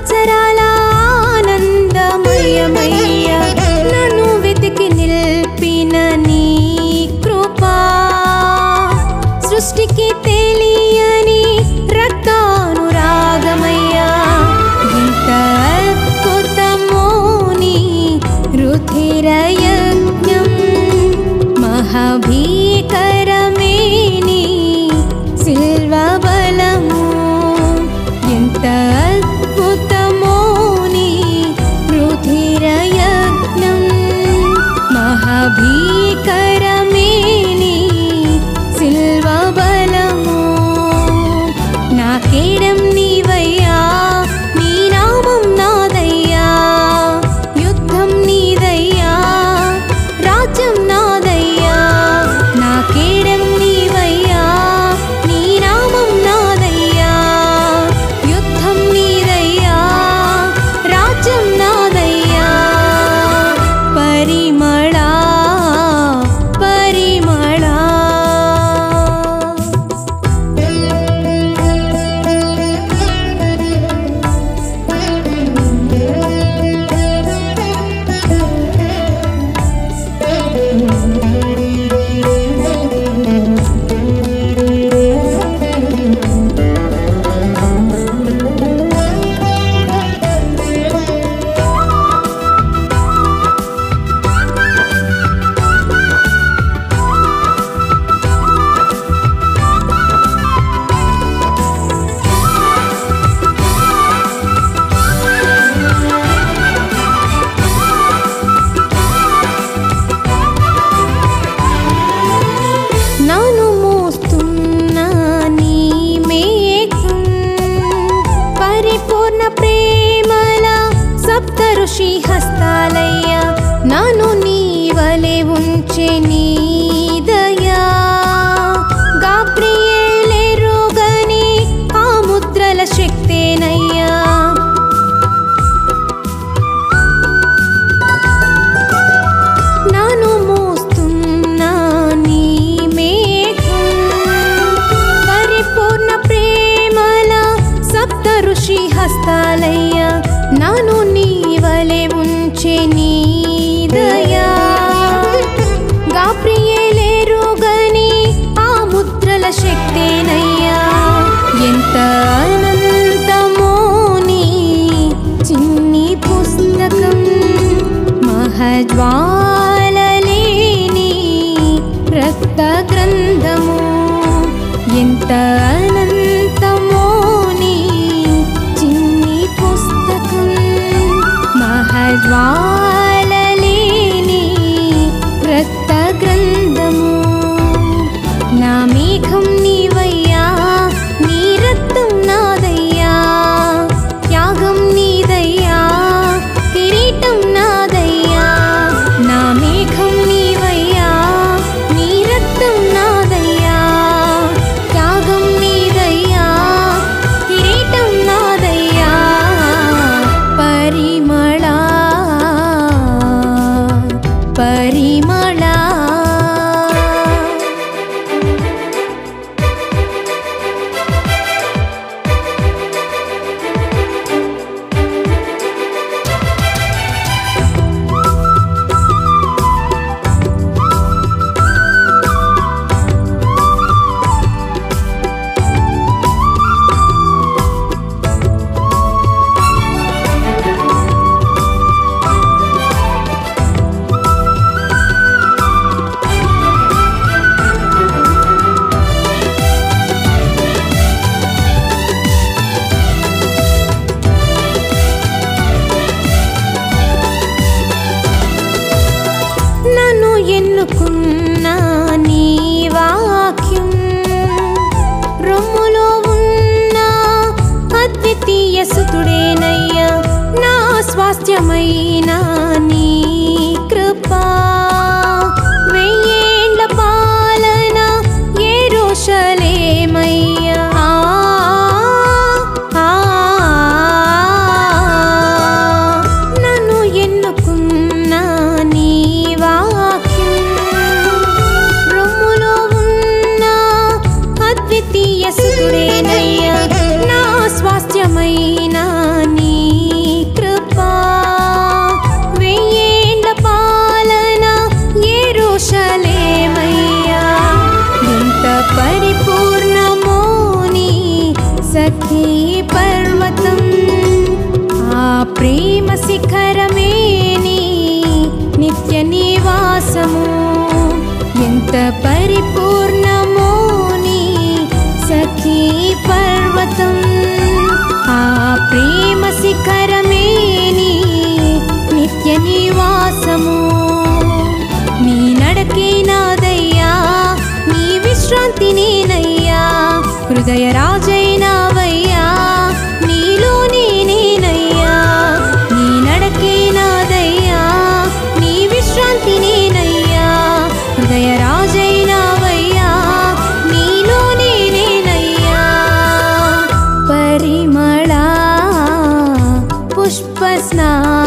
संवत्सरा நீ స్వాస్థ్యమైన నీ కృపా. వెయ్యేండ్ల పాలన ఏ రోషలేమయ్యా నన్ను ఎన్నుకున్న నీ వాక్యం. రొమ్ములో ఉన్న అద్వితీయ సుతుడేనయ్యా. నా స్వాస్థ్యమైన నివాసము ఎంత పరిపూర్ణమో నీ సఖీ పర్వతం? ఆ ప్రేమ శిఖరమే నీ నిత్య నివాసము? నీ నడకే నాదయ్యా నీ విశ్రాంతి నేనయ్యా హృదయ రాజయ్య Krishna